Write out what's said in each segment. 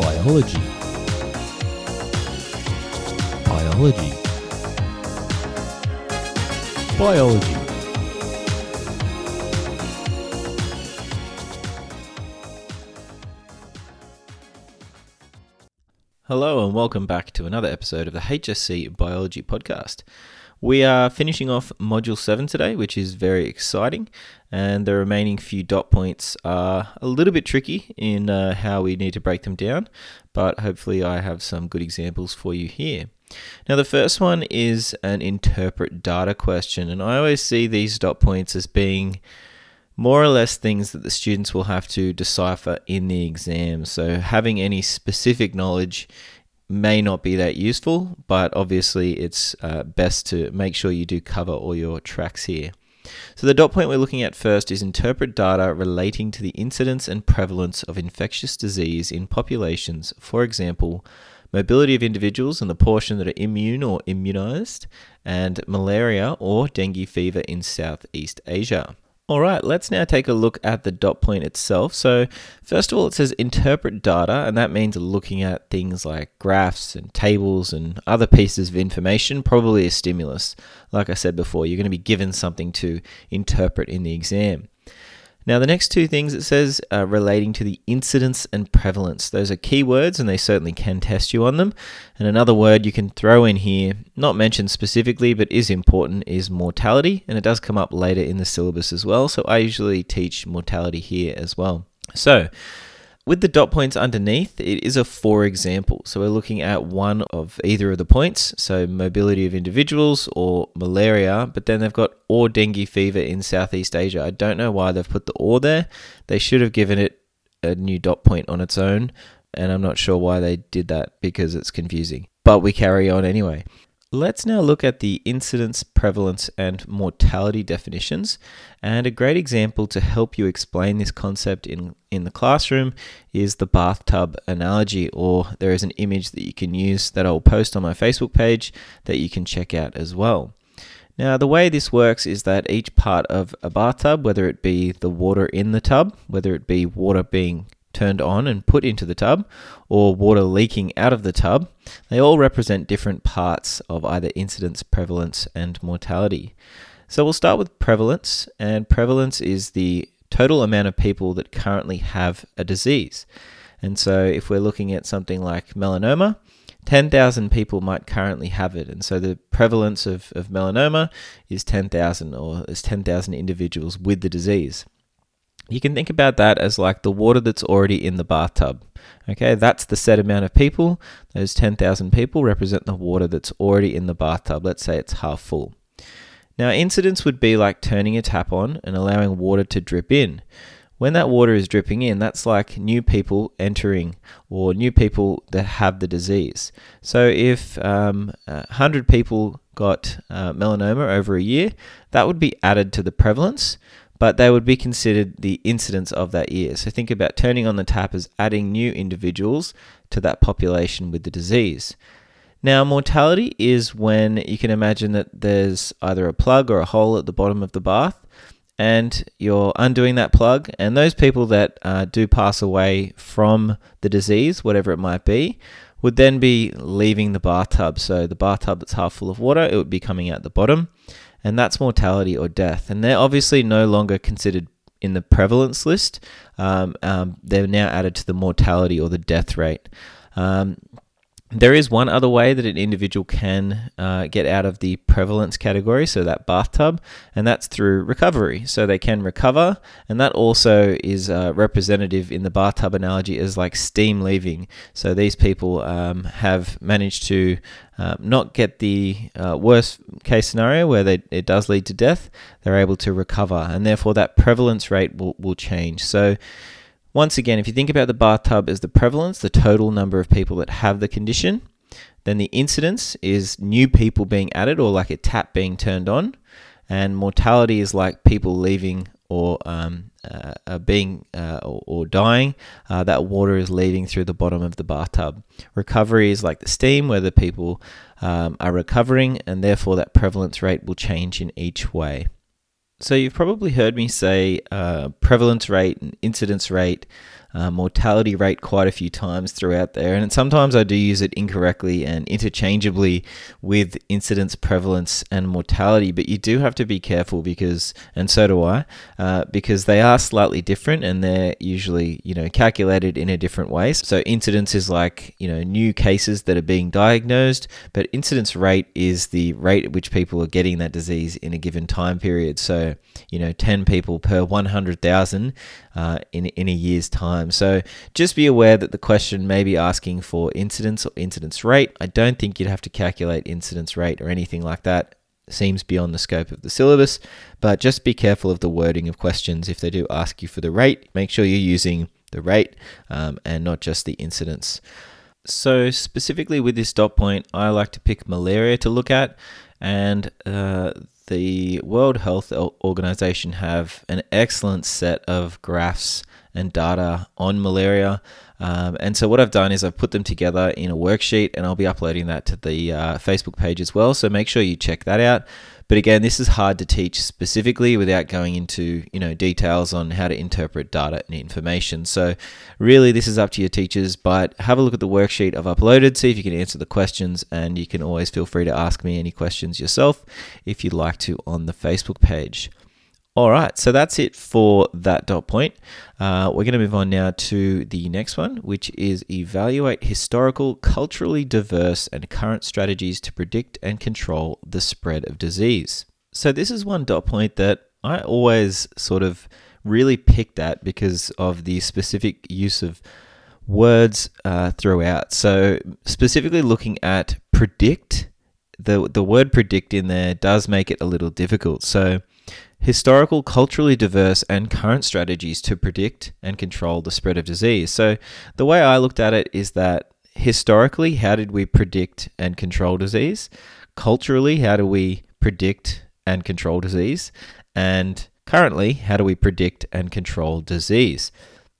Biology. Biology. Biology. Hello, and welcome back to another episode of the HSC Biology Podcast. We are finishing off Module 7 today, which is very exciting, and the remaining few dot points are a little bit tricky in uh, how we need to break them down, but hopefully, I have some good examples for you here. Now, the first one is an interpret data question, and I always see these dot points as being more or less things that the students will have to decipher in the exam. So, having any specific knowledge may not be that useful, but obviously, it's uh, best to make sure you do cover all your tracks here. So, the dot point we're looking at first is interpret data relating to the incidence and prevalence of infectious disease in populations, for example, mobility of individuals and the portion that are immune or immunized, and malaria or dengue fever in Southeast Asia. All right, let's now take a look at the dot point itself. So, first of all, it says interpret data, and that means looking at things like graphs and tables and other pieces of information, probably a stimulus. Like I said before, you're going to be given something to interpret in the exam. Now, the next two things it says are relating to the incidence and prevalence. Those are keywords and they certainly can test you on them. And another word you can throw in here, not mentioned specifically but is important, is mortality. And it does come up later in the syllabus as well. So I usually teach mortality here as well. So, with the dot points underneath, it is a for example. So we're looking at one of either of the points, so mobility of individuals or malaria, but then they've got or dengue fever in Southeast Asia. I don't know why they've put the or there. They should have given it a new dot point on its own, and I'm not sure why they did that because it's confusing. But we carry on anyway. Let's now look at the incidence, prevalence, and mortality definitions. And a great example to help you explain this concept in, in the classroom is the bathtub analogy, or there is an image that you can use that I'll post on my Facebook page that you can check out as well. Now, the way this works is that each part of a bathtub, whether it be the water in the tub, whether it be water being turned on and put into the tub, or water leaking out of the tub, they all represent different parts of either incidence, prevalence, and mortality. So we'll start with prevalence, and prevalence is the total amount of people that currently have a disease. And so if we're looking at something like melanoma, 10,000 people might currently have it. And so the prevalence of, of melanoma is 10,000 or is 10,000 individuals with the disease you can think about that as like the water that's already in the bathtub. Okay, that's the set amount of people. Those 10,000 people represent the water that's already in the bathtub. Let's say it's half full. Now, incidence would be like turning a tap on and allowing water to drip in. When that water is dripping in, that's like new people entering or new people that have the disease. So, if um, 100 people got uh, melanoma over a year, that would be added to the prevalence but they would be considered the incidence of that year. So think about turning on the tap as adding new individuals to that population with the disease. Now, mortality is when you can imagine that there's either a plug or a hole at the bottom of the bath, and you're undoing that plug, and those people that uh, do pass away from the disease, whatever it might be, would then be leaving the bathtub. So the bathtub that's half full of water, it would be coming out the bottom and that's mortality or death. And they're obviously no longer considered in the prevalence list. Um, um, they're now added to the mortality or the death rate. Um, there is one other way that an individual can uh, get out of the prevalence category, so that bathtub, and that's through recovery. So they can recover, and that also is uh, representative in the bathtub analogy as like steam leaving. So these people um, have managed to uh, not get the uh, worst case scenario where they, it does lead to death. They're able to recover, and therefore that prevalence rate will, will change. So once again, if you think about the bathtub as the prevalence, the total number of people that have the condition, then the incidence is new people being added or like a tap being turned on, and mortality is like people leaving or um, uh, being uh, or, or, dying. Uh, that water is leaving through the bottom of the bathtub. Recovery is like the steam, where the people um, are recovering, and therefore that prevalence rate will change in each way. So you've probably heard me say uh, prevalence rate and incidence rate uh, mortality rate quite a few times throughout there, and sometimes I do use it incorrectly and interchangeably with incidence, prevalence, and mortality. But you do have to be careful because, and so do I, uh, because they are slightly different and they're usually you know calculated in a different way. So incidence is like you know new cases that are being diagnosed, but incidence rate is the rate at which people are getting that disease in a given time period. So you know 10 people per 100,000 uh, in, in a year's time. So just be aware that the question may be asking for incidence or incidence rate. I don't think you'd have to calculate incidence rate or anything like that. seems beyond the scope of the syllabus, but just be careful of the wording of questions. If they do ask you for the rate, make sure you're using the rate um, and not just the incidence. So, specifically with this dot point, I like to pick malaria to look at, and uh, the World Health Organization have an excellent set of graphs and data on malaria. Um, and so what I've done is I've put them together in a worksheet, and I'll be uploading that to the uh, Facebook page as well. So make sure you check that out. But again, this is hard to teach specifically without going into you know details on how to interpret data and information. So really, this is up to your teachers. But have a look at the worksheet I've uploaded, see if you can answer the questions, and you can always feel free to ask me any questions yourself if you'd like to on the Facebook page. All right, so that's it for that dot point. Uh, we're going to move on now to the next one, which is evaluate historical, culturally diverse, and current strategies to predict and control the spread of disease. So, this is one dot point that I always sort of really picked at because of the specific use of words uh, throughout. So, specifically looking at predict, the, the word predict in there does make it a little difficult. So, historical, culturally diverse, and current strategies to predict and control the spread of disease. So, the way I looked at it is that historically, how did we predict and control disease? Culturally, how do we predict and control disease? And currently, how do we predict and control disease?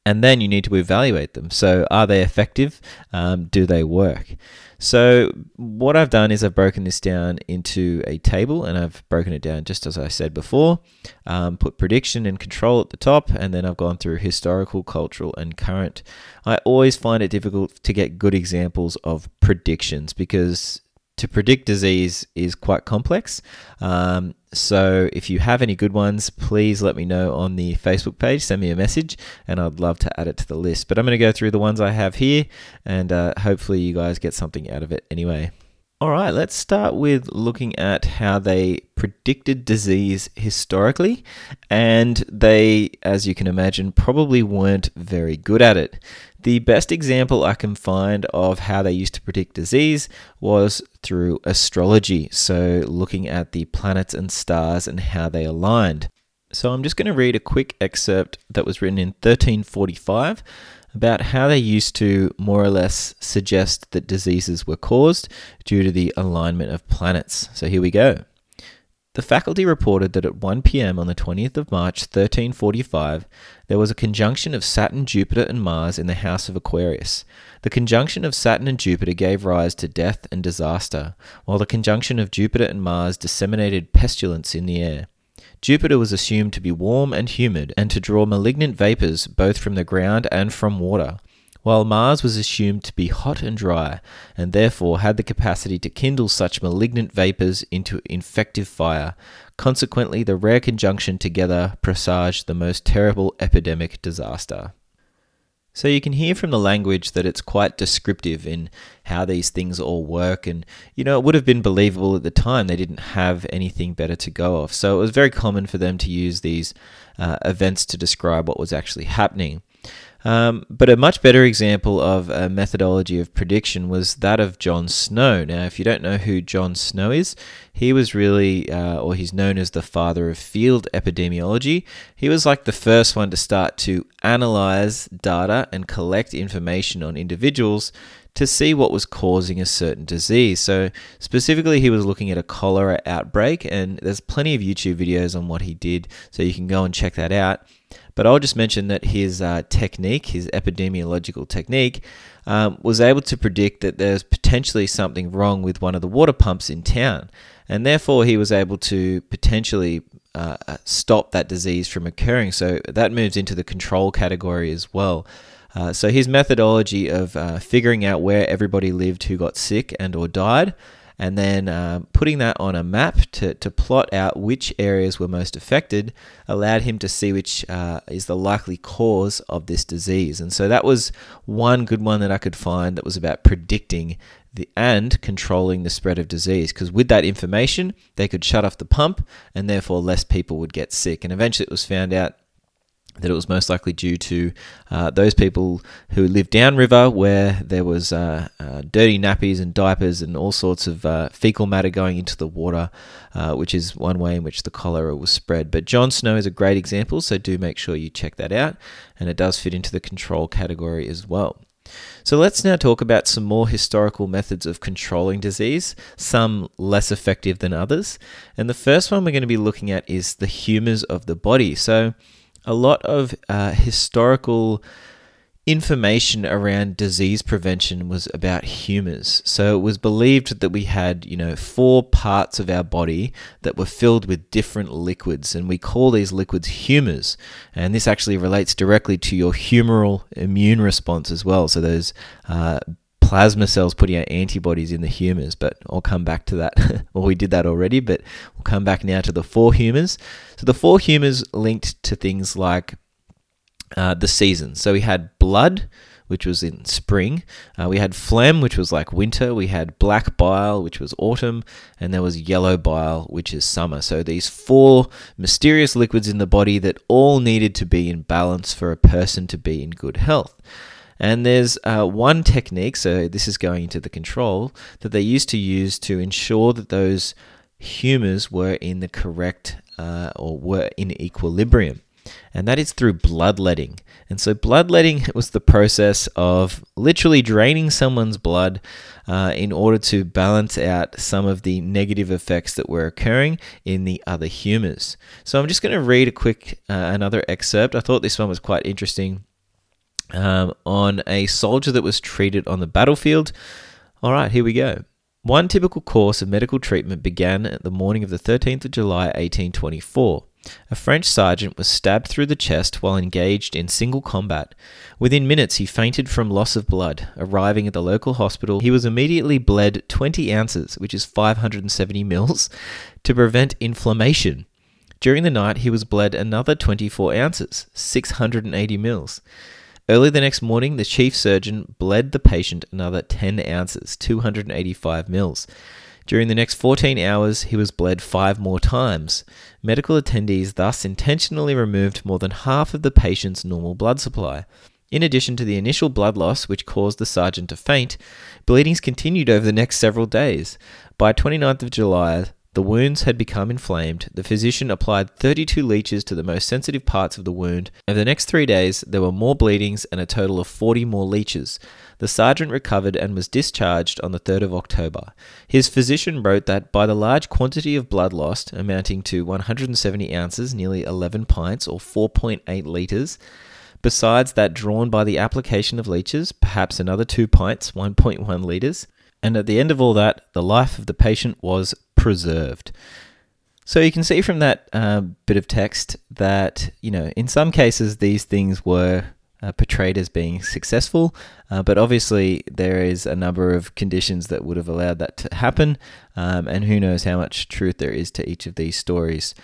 And then you need to evaluate them. So, are they effective? Um, do they work? So what I've done is I've broken this down into a table and I've broken it down just as I said before, um, put prediction and control at the top, and then I've gone through historical, cultural, and current. I always find it difficult to get good examples of predictions because to predict disease is quite complex. Um, so if you have any good ones, please let me know on the Facebook page. Send me a message, and I'd love to add it to the list. But I'm going to go through the ones I have here, and uh, hopefully you guys get something out of it anyway. All right, let's start with looking at how they predicted disease historically, and they, as you can imagine, probably weren't very good at it. The best example I can find of how they used to predict disease was through astrology, so looking at the planets and stars and how they aligned. So I'm just going to read a quick excerpt that was written in 1345 about how they used to more or less suggest that diseases were caused due to the alignment of planets. So here we go. The faculty reported that at 1 pm on the 20th of March 1345, there was a conjunction of Saturn, Jupiter, and Mars in the house of Aquarius. The conjunction of Saturn and Jupiter gave rise to death and disaster, while the conjunction of Jupiter and Mars disseminated pestilence in the air. Jupiter was assumed to be warm and humid and to draw malignant vapors both from the ground and from water, while Mars was assumed to be hot and dry and therefore had the capacity to kindle such malignant vapors into infective fire. Consequently, the rare conjunction together presaged the most terrible epidemic disaster. So you can hear from the language that it's quite descriptive in how these things all work. And, you know, it would have been believable at the time. They didn't have anything better to go off. So it was very common for them to use these uh, events to describe what was actually happening. Um, but a much better example of a methodology of prediction was that of John Snow. Now, if you don't know who John Snow is, he was really, uh, or he's known as the father of field epidemiology. He was like the first one to start to analyze data and collect information on individuals to see what was causing a certain disease. So, specifically, he was looking at a cholera outbreak, and there's plenty of YouTube videos on what he did, so you can go and check that out. But I'll just mention that his uh, technique, his epidemiological technique, um, was able to predict that there's potentially something wrong with one of the water pumps in town. And therefore, he was able to potentially uh, uh stop that disease from occurring. So that moves into the control category as well. Uh, so his methodology of uh, figuring out where everybody lived who got sick and or died and then uh, putting that on a map to, to plot out which areas were most affected allowed him to see which uh, is the likely cause of this disease. And so that was one good one that I could find that was about predicting the, and controlling the spread of disease. Because with that information, they could shut off the pump and therefore less people would get sick. And eventually it was found out that it was most likely due to uh, those people who lived downriver where there was uh, uh, dirty nappies and diapers and all sorts of uh, fecal matter going into the water, uh, which is one way in which the cholera was spread. But John Snow is a great example, so do make sure you check that out, and it does fit into the control category as well. So let's now talk about some more historical methods of controlling disease, some less effective than others. And the first one we're going to be looking at is the humours of the body. So a lot of uh, historical information around disease prevention was about humors. So it was believed that we had, you know, four parts of our body that were filled with different liquids, and we call these liquids humors. And this actually relates directly to your humoral immune response as well. So those uh, plasma cells putting out antibodies in the humors, but I'll come back to that. well, we did that already, but we'll come back now to the four humors. So the four humors linked to things like uh, the seasons. So we had blood, which was in spring. Uh, we had phlegm, which was like winter. We had black bile, which was autumn. And there was yellow bile, which is summer. So these four mysterious liquids in the body that all needed to be in balance for a person to be in good health. And there's uh, one technique, so this is going into the control, that they used to use to ensure that those humors were in the correct uh, or were in equilibrium. And that is through bloodletting. And so, bloodletting was the process of literally draining someone's blood uh, in order to balance out some of the negative effects that were occurring in the other humors. So, I'm just going to read a quick uh, another excerpt. I thought this one was quite interesting um, on a soldier that was treated on the battlefield. All right, here we go. One typical course of medical treatment began at the morning of the 13th of July 1824. A French sergeant was stabbed through the chest while engaged in single combat. Within minutes, he fainted from loss of blood. Arriving at the local hospital, he was immediately bled 20 ounces, which is 570 mils, to prevent inflammation. During the night, he was bled another 24 ounces, 680 mils. Early the next morning, the chief surgeon bled the patient another 10 ounces, 285 mils. During the next 14 hours, he was bled five more times. Medical attendees thus intentionally removed more than half of the patient's normal blood supply. In addition to the initial blood loss, which caused the sergeant to faint, bleedings continued over the next several days. By 29th of July, the wounds had become inflamed. The physician applied 32 leeches to the most sensitive parts of the wound. Over the next three days, there were more bleedings and a total of 40 more leeches. The sergeant recovered and was discharged on the 3rd of October. His physician wrote that by the large quantity of blood lost, amounting to 170 ounces, nearly 11 pints, or 4.8 litres, besides that drawn by the application of leeches, perhaps another 2 pints, 1.1 litres, and at the end of all that, the life of the patient was preserved. So you can see from that uh, bit of text that, you know, in some cases these things were uh, portrayed as being successful, uh, but obviously there is a number of conditions that would have allowed that to happen, um, and who knows how much truth there is to each of these stories.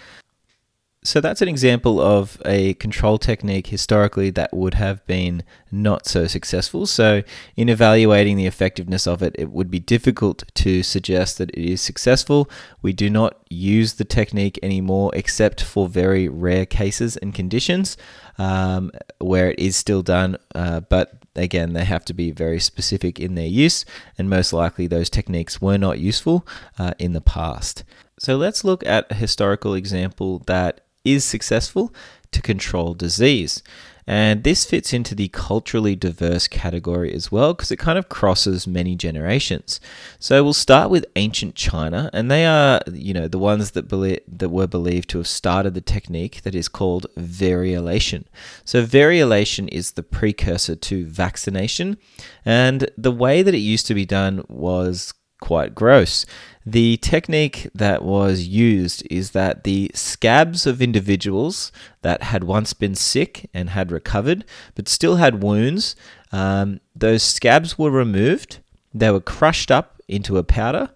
So that's an example of a control technique historically that would have been not so successful. So, in evaluating the effectiveness of it, it would be difficult to suggest that it is successful. We do not use the technique anymore except for very rare cases and conditions um, where it is still done, uh, but again, they have to be very specific in their use, and most likely those techniques were not useful uh, in the past. So let's look at a historical example that is successful to control disease. And this fits into the culturally diverse category as well because it kind of crosses many generations. So we'll start with ancient China, and they are, you know, the ones that believe, that were believed to have started the technique that is called variolation. So variolation is the precursor to vaccination, and the way that it used to be done was quite gross. The technique that was used is that the scabs of individuals that had once been sick and had recovered, but still had wounds, um, those scabs were removed. They were crushed up into a powder,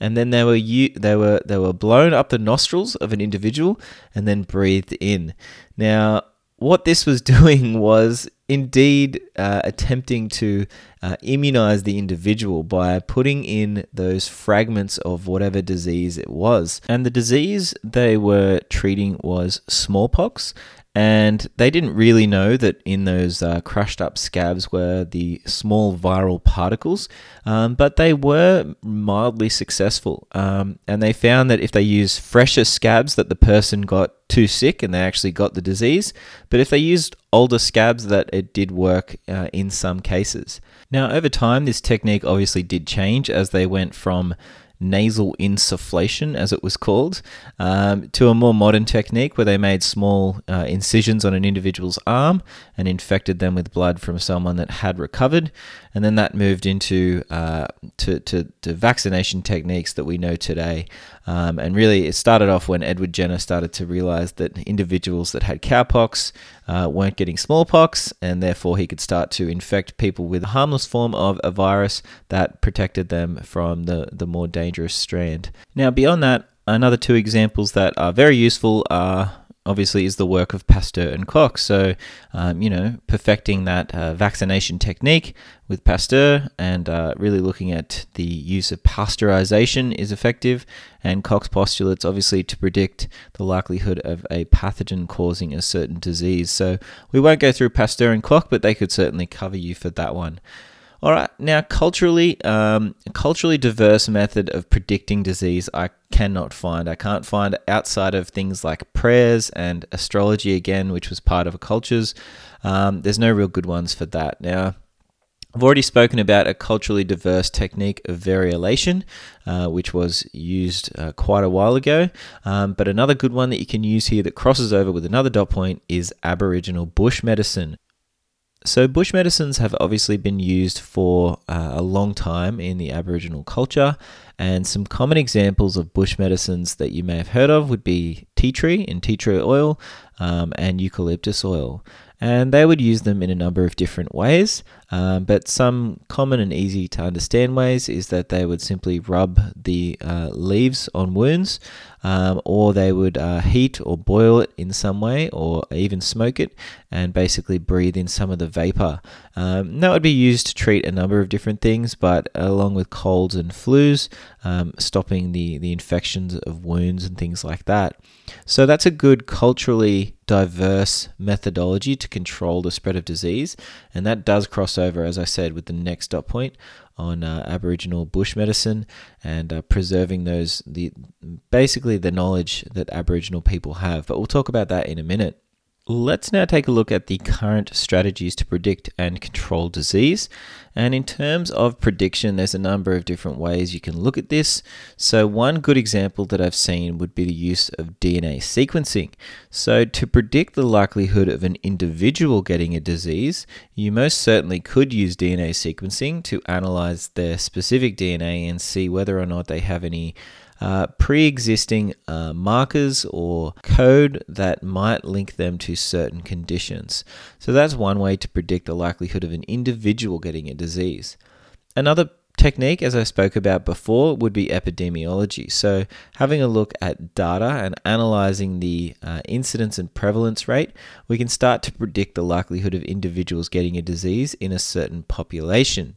and then they were they were they were blown up the nostrils of an individual and then breathed in. Now, what this was doing was indeed uh, attempting to uh, immunize the individual by putting in those fragments of whatever disease it was. And the disease they were treating was smallpox, and they didn't really know that in those uh, crushed up scabs were the small viral particles, um, but they were mildly successful. Um, and they found that if they used fresher scabs, that the person got too sick and they actually got the disease. But if they used older scabs, that it did work uh, in some cases. Now, over time, this technique obviously did change as they went from nasal insufflation, as it was called, um, to a more modern technique where they made small uh, incisions on an individual's arm and infected them with blood from someone that had recovered. And then that moved into uh, to, to, to, vaccination techniques that we know today. Um, and really, it started off when Edward Jenner started to realize that individuals that had cowpox uh, weren't getting smallpox, and therefore he could start to infect people with a harmless form of a virus that protected them from the, the more dangerous strand. Now, beyond that, another two examples that are very useful are obviously is the work of Pasteur and Koch. So, um, you know, perfecting that uh, vaccination technique with Pasteur and uh, really looking at the use of pasteurization is effective. And Koch's postulates, obviously, to predict the likelihood of a pathogen causing a certain disease. So, we won't go through Pasteur and Koch, but they could certainly cover you for that one. All right, now culturally, um, culturally diverse method of predicting disease I cannot find. I can't find outside of things like prayers and astrology again, which was part of a cultures. Um, there's no real good ones for that. Now, I've already spoken about a culturally diverse technique of variolation, uh, which was used uh, quite a while ago. Um, but another good one that you can use here that crosses over with another dot point is Aboriginal bush medicine. So, bush medicines have obviously been used for uh, a long time in the Aboriginal culture, and some common examples of bush medicines that you may have heard of would be tea tree and tea tree oil um, and eucalyptus oil and they would use them in a number of different ways. Um, but some common and easy to understand ways is that they would simply rub the uh, leaves on wounds, um, or they would uh, heat or boil it in some way, or even smoke it, and basically breathe in some of the vapor. Um, that would be used to treat a number of different things, but along with colds and flus, um, stopping the, the infections of wounds and things like that. So that's a good culturally diverse methodology to control the spread of disease, and that does cross over, as I said, with the next dot point on uh, Aboriginal bush medicine and uh, preserving those the basically the knowledge that Aboriginal people have. But we'll talk about that in a minute. Let's now take a look at the current strategies to predict and control disease. And in terms of prediction, there's a number of different ways you can look at this. So, one good example that I've seen would be the use of DNA sequencing. So, to predict the likelihood of an individual getting a disease, you most certainly could use DNA sequencing to analyze their specific DNA and see whether or not they have any uh, pre existing uh, markers or code that might link them to certain conditions. So that's one way to predict the likelihood of an individual getting a disease. Another technique, as I spoke about before, would be epidemiology. So, having a look at data and analyzing the uh, incidence and prevalence rate, we can start to predict the likelihood of individuals getting a disease in a certain population.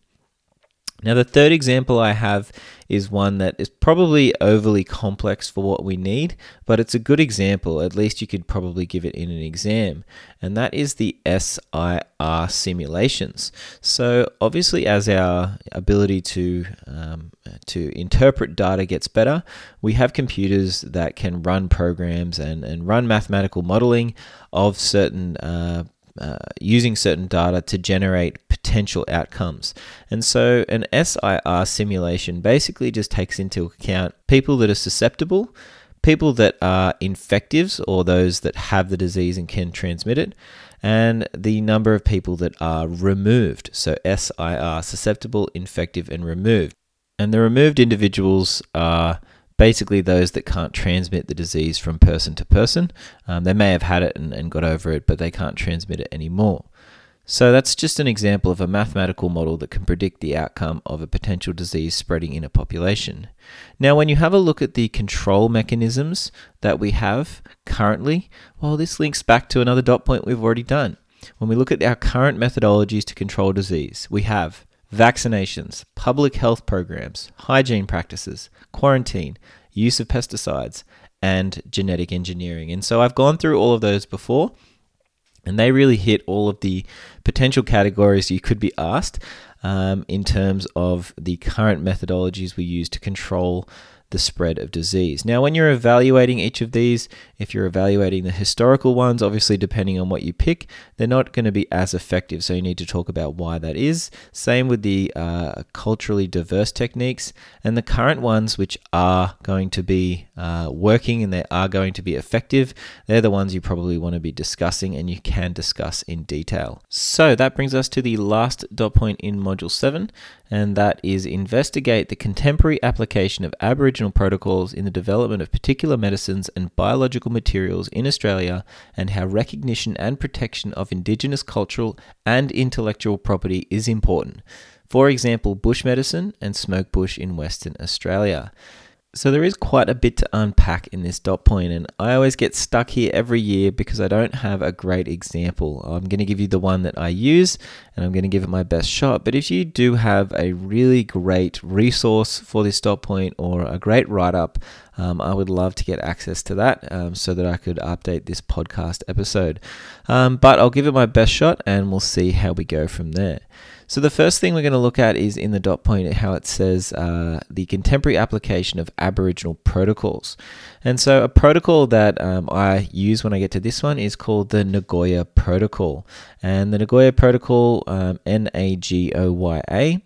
Now, the third example I have is one that is probably overly complex for what we need, but it's a good example. At least you could probably give it in an exam, and that is the SIR simulations. So, obviously, as our ability to um, to interpret data gets better, we have computers that can run programs and, and run mathematical modeling of certain uh, uh, using certain data to generate potential outcomes. And so an SIR simulation basically just takes into account people that are susceptible, people that are infectives or those that have the disease and can transmit it, and the number of people that are removed. So SIR, susceptible, infective, and removed. And the removed individuals are basically those that can't transmit the disease from person to person. Um, they may have had it and, and got over it, but they can't transmit it anymore. So that's just an example of a mathematical model that can predict the outcome of a potential disease spreading in a population. Now, when you have a look at the control mechanisms that we have currently, well, this links back to another dot point we've already done. When we look at our current methodologies to control disease, we have vaccinations, public health programs, hygiene practices, quarantine, use of pesticides, and genetic engineering. And so I've gone through all of those before. And they really hit all of the potential categories you could be asked um, in terms of the current methodologies we use to control the spread of disease. Now, when you're evaluating each of these, if you're evaluating the historical ones, obviously depending on what you pick, they're not going to be as effective. So you need to talk about why that is. Same with the uh, culturally diverse techniques and the current ones, which are going to be uh, working and they are going to be effective. They're the ones you probably want to be discussing and you can discuss in detail. So that brings us to the last dot point in Module 7, and that is investigate the contemporary application of Aboriginal protocols in the development of particular medicines and biological materials in Australia and how recognition and protection of Indigenous cultural and intellectual property is important. For example, bush medicine and smoke bush in Western Australia. So there is quite a bit to unpack in this dot point, and I always get stuck here every year because I don't have a great example. I'm going to give you the one that I use, and I'm going to give it my best shot. But if you do have a really great resource for this dot point or a great write up, um, I would love to get access to that um, so that I could update this podcast episode. Um, but I'll give it my best shot, and we'll see how we go from there. So the first thing we're going to look at is in the dot point how it says uh, the contemporary application of Aboriginal protocols. And so a protocol that um, I use when I get to this one is called the Nagoya Protocol. And the Nagoya Protocol, um, N A G O Y A,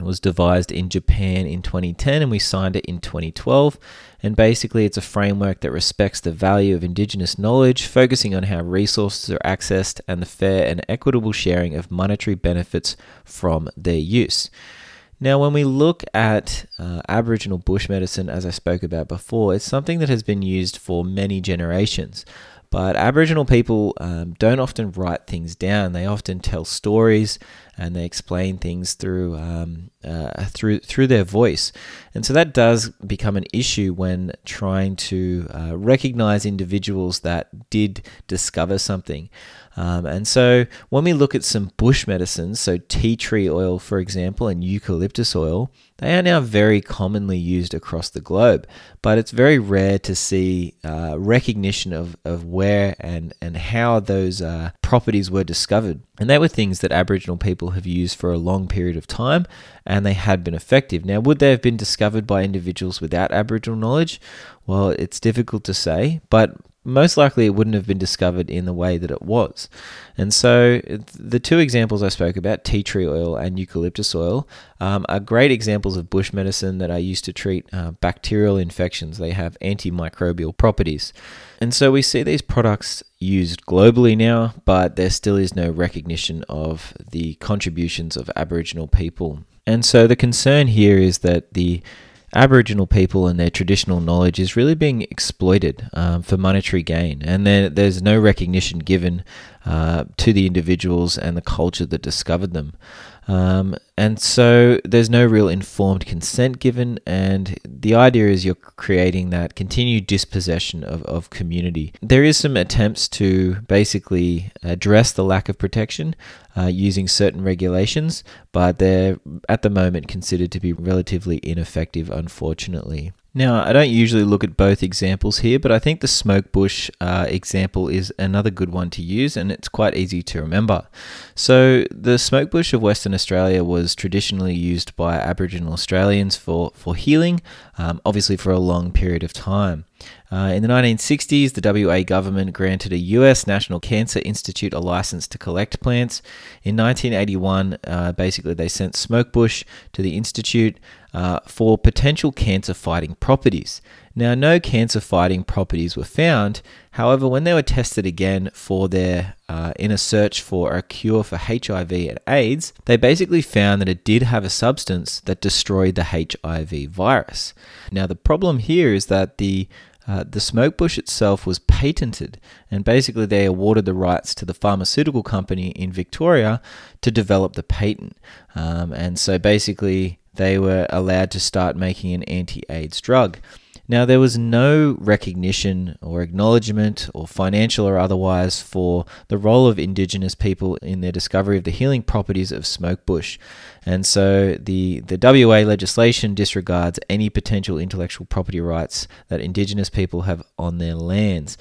was devised in Japan in 2010 and we signed it in 2012. And basically, it's a framework that respects the value of Indigenous knowledge, focusing on how resources are accessed and the fair and equitable sharing of monetary benefits from their use. Now, when we look at uh, Aboriginal bush medicine, as I spoke about before, it's something that has been used for many generations. But Aboriginal people um, don't often write things down. They often tell stories and they explain things through um, uh, through through their voice, and so that does become an issue when trying to uh, recognize individuals that did discover something. Um, and so when we look at some bush medicines, so tea tree oil, for example, and eucalyptus oil, they are now very commonly used across the globe, but it's very rare to see uh, recognition of, of where and, and how those uh, properties were discovered. And they were things that Aboriginal people have used for a long period of time and they had been effective. Now, would they have been discovered by individuals without Aboriginal knowledge? Well, it's difficult to say, but most likely it wouldn't have been discovered in the way that it was. And so the two examples I spoke about, tea tree oil and eucalyptus oil, um, are great examples of bush medicine that I used to treat uh, bacterial infections. They have antimicrobial properties. And so we see these products used globally now, but there still is no recognition of the contributions of Aboriginal people. And so the concern here is that the Aboriginal people and their traditional knowledge is really being exploited um, for monetary gain, and there, there's no recognition given uh, to the individuals and the culture that discovered them. Um, and so there's no real informed consent given, and the idea is you're creating that continued dispossession of, of community. There is some attempts to basically address the lack of protection uh, using certain regulations, but they're at the moment considered to be relatively ineffective, unfortunately. Now, I don't usually look at both examples here, but I think the smoke bush uh, example is another good one to use and it's quite easy to remember. So, the smoke bush of Western Australia was traditionally used by Aboriginal Australians for, for healing, um, obviously for a long period of time. Uh, in the 1960s, the WA government granted a US National Cancer Institute a license to collect plants. In 1981, uh, basically, they sent Smokebush to the Institute uh, for potential cancer fighting properties. Now, no cancer fighting properties were found. However, when they were tested again for their uh, in a search for a cure for HIV and AIDS, they basically found that it did have a substance that destroyed the HIV virus. Now, the problem here is that the uh, the smoke bush itself was patented, and basically they awarded the rights to the pharmaceutical company in Victoria to develop the patent. Um, and so basically, they were allowed to start making an anti AIDS drug. Now, there was no recognition or acknowledgement, or financial or otherwise, for the role of Indigenous people in their discovery of the healing properties of smoke bush. And so the, the WA legislation disregards any potential intellectual property rights that Indigenous people have on their lands.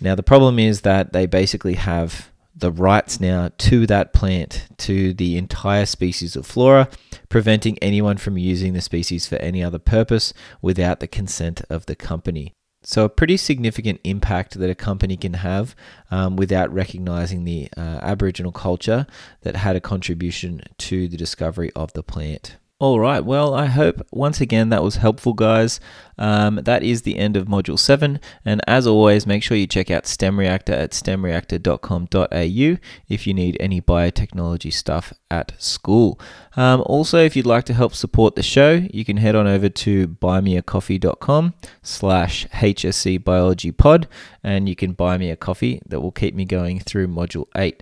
Now, the problem is that they basically have the rights now to that plant, to the entire species of flora, preventing anyone from using the species for any other purpose without the consent of the company. So, a pretty significant impact that a company can have um, without recognizing the uh, Aboriginal culture that had a contribution to the discovery of the plant. All right. Well, I hope once again that was helpful, guys. Um, that is the end of Module 7. And as always, make sure you check out STEM Reactor at stemreactor.com.au if you need any biotechnology stuff at school. Um, also, if you'd like to help support the show, you can head on over to buymeacoffee.com slash HSC Biology Pod and you can buy me a coffee that will keep me going through Module 8.